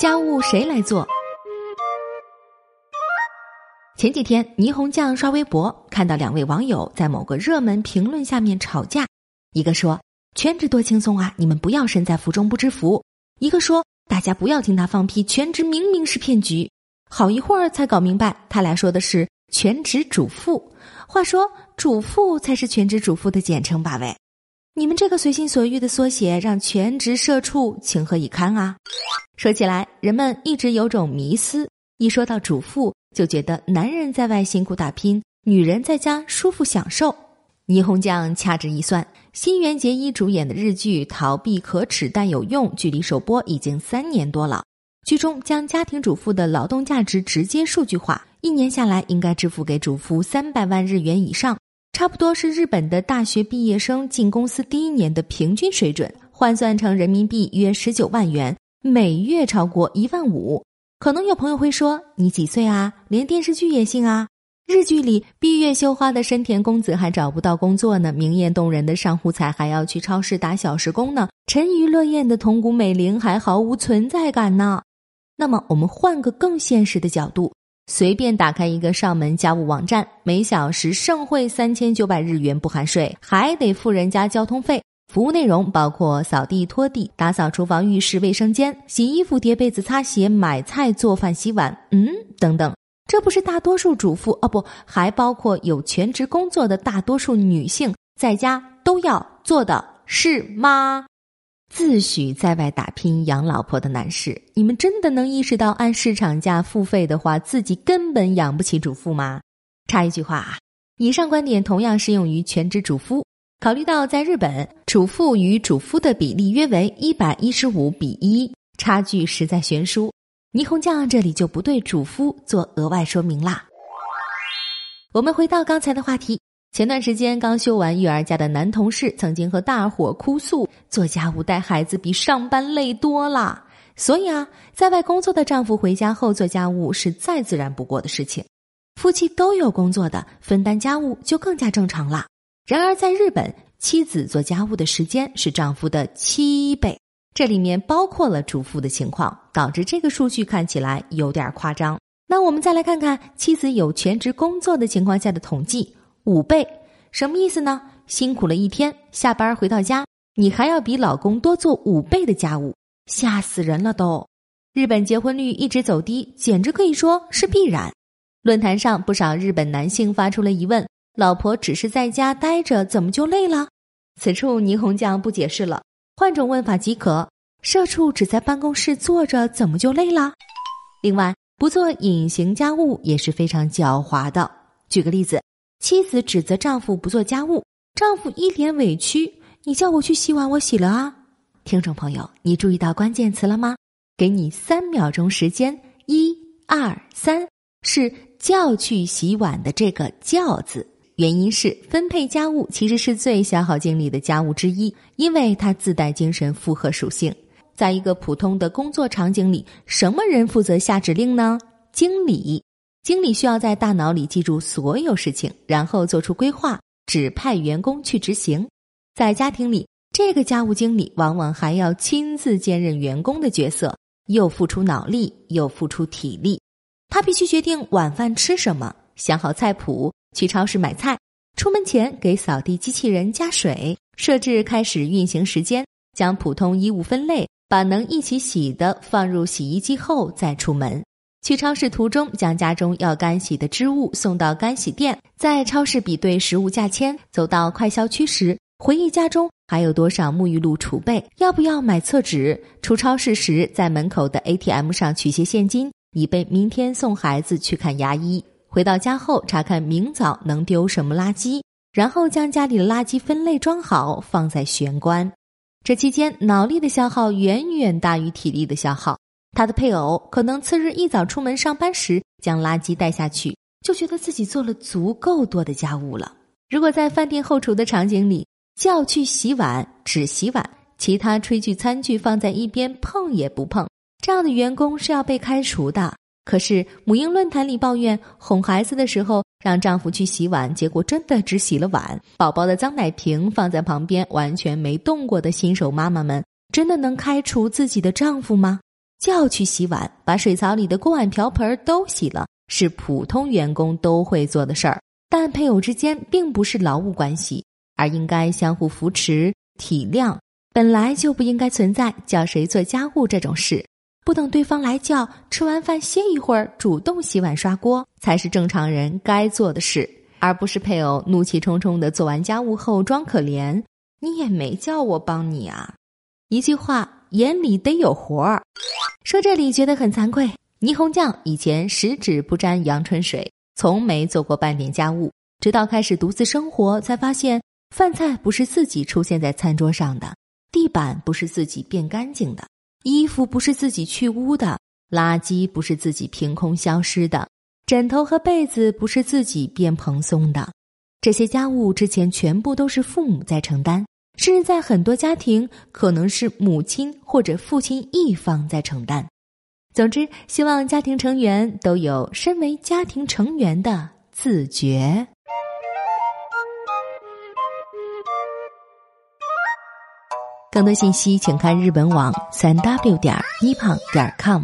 家务谁来做？前几天，霓虹酱刷微博，看到两位网友在某个热门评论下面吵架。一个说：“全职多轻松啊，你们不要身在福中不知福。”一个说：“大家不要听他放屁，全职明明是骗局。”好一会儿才搞明白，他俩说的是全职主妇。话说，主妇才是全职主妇的简称吧？喂。你们这个随心所欲的缩写，让全职社畜情何以堪啊！说起来，人们一直有种迷思，一说到主妇，就觉得男人在外辛苦打拼，女人在家舒服享受。霓虹酱掐指一算，新垣结衣主演的日剧《逃避可耻但有用》，距离首播已经三年多了。剧中将家庭主妇的劳动价值直接数据化，一年下来应该支付给主妇三百万日元以上。差不多是日本的大学毕业生进公司第一年的平均水准，换算成人民币约十九万元，每月超过一万五。可能有朋友会说：“你几岁啊？连电视剧也信啊？日剧里闭月羞花的深田恭子还找不到工作呢，明艳动人的上户彩还要去超市打小时工呢，沉鱼落雁的桐谷美玲还毫无存在感呢。”那么，我们换个更现实的角度。随便打开一个上门家务网站，每小时盛会三千九百日元不含税，还得付人家交通费。服务内容包括扫地、拖地、打扫厨房、浴室、卫生间、洗衣服、叠被子、擦鞋、买菜、做饭、洗碗，嗯，等等。这不是大多数主妇哦，不，还包括有全职工作的大多数女性在家都要做的事吗？自诩在外打拼养老婆的男士，你们真的能意识到按市场价付费的话，自己根本养不起主妇吗？插一句话啊，以上观点同样适用于全职主夫。考虑到在日本，主妇与主夫的比例约为一百一十五比一，差距实在悬殊。霓虹酱这里就不对主夫做额外说明啦。我们回到刚才的话题。前段时间刚休完育儿假的男同事，曾经和大伙哭诉，做家务带孩子比上班累多了。所以啊，在外工作的丈夫回家后做家务是再自然不过的事情。夫妻都有工作的，分担家务就更加正常了。然而在日本，妻子做家务的时间是丈夫的七倍，这里面包括了主妇的情况，导致这个数据看起来有点夸张。那我们再来看看妻子有全职工作的情况下的统计。五倍，什么意思呢？辛苦了一天，下班回到家，你还要比老公多做五倍的家务，吓死人了都！日本结婚率一直走低，简直可以说是必然。论坛上不少日本男性发出了疑问：老婆只是在家待着，怎么就累了？此处霓虹酱不解释了，换种问法即可：社畜只在办公室坐着，怎么就累了？另外，不做隐形家务也是非常狡猾的。举个例子。妻子指责丈夫不做家务，丈夫一脸委屈：“你叫我去洗碗，我洗了啊。”听众朋友，你注意到关键词了吗？给你三秒钟时间，一、二、三，是叫去洗碗的这个“叫”字。原因是分配家务其实是最消耗精力的家务之一，因为它自带精神负荷属性。在一个普通的工作场景里，什么人负责下指令呢？经理。经理需要在大脑里记住所有事情，然后做出规划，指派员工去执行。在家庭里，这个家务经理往往还要亲自兼任员工的角色，又付出脑力，又付出体力。他必须决定晚饭吃什么，想好菜谱，去超市买菜，出门前给扫地机器人加水，设置开始运行时间，将普通衣物分类，把能一起洗的放入洗衣机后再出门。去超市途中，将家中要干洗的织物送到干洗店，在超市比对实物价签。走到快销区时，回忆家中还有多少沐浴露储备，要不要买厕纸？出超市时，在门口的 ATM 上取些现金，以备明天送孩子去看牙医。回到家后，查看明早能丢什么垃圾，然后将家里的垃圾分类装好，放在玄关。这期间，脑力的消耗远远大于体力的消耗。他的配偶可能次日一早出门上班时将垃圾带下去，就觉得自己做了足够多的家务了。如果在饭店后厨的场景里叫去洗碗只洗碗，其他炊具餐具放在一边碰也不碰，这样的员工是要被开除的。可是母婴论坛里抱怨哄孩子的时候让丈夫去洗碗，结果真的只洗了碗，宝宝的脏奶瓶放在旁边完全没动过的新手妈妈们，真的能开除自己的丈夫吗？叫去洗碗，把水槽里的锅碗瓢盆都洗了，是普通员工都会做的事儿。但配偶之间并不是劳务关系，而应该相互扶持、体谅。本来就不应该存在叫谁做家务这种事。不等对方来叫，吃完饭歇一会儿，主动洗碗刷锅，才是正常人该做的事，而不是配偶怒气冲冲的做完家务后装可怜。你也没叫我帮你啊！一句话，眼里得有活儿。说这里觉得很惭愧，霓虹酱以前十指不沾阳春水，从没做过半点家务，直到开始独自生活，才发现饭菜不是自己出现在餐桌上的，地板不是自己变干净的。衣服不是自己去污的，垃圾不是自己凭空消失的，枕头和被子不是自己变蓬松的。这些家务之前全部都是父母在承担，甚至在很多家庭可能是母亲或者父亲一方在承担。总之，希望家庭成员都有身为家庭成员的自觉。更多信息，请看日本网三 w 点一胖点 com。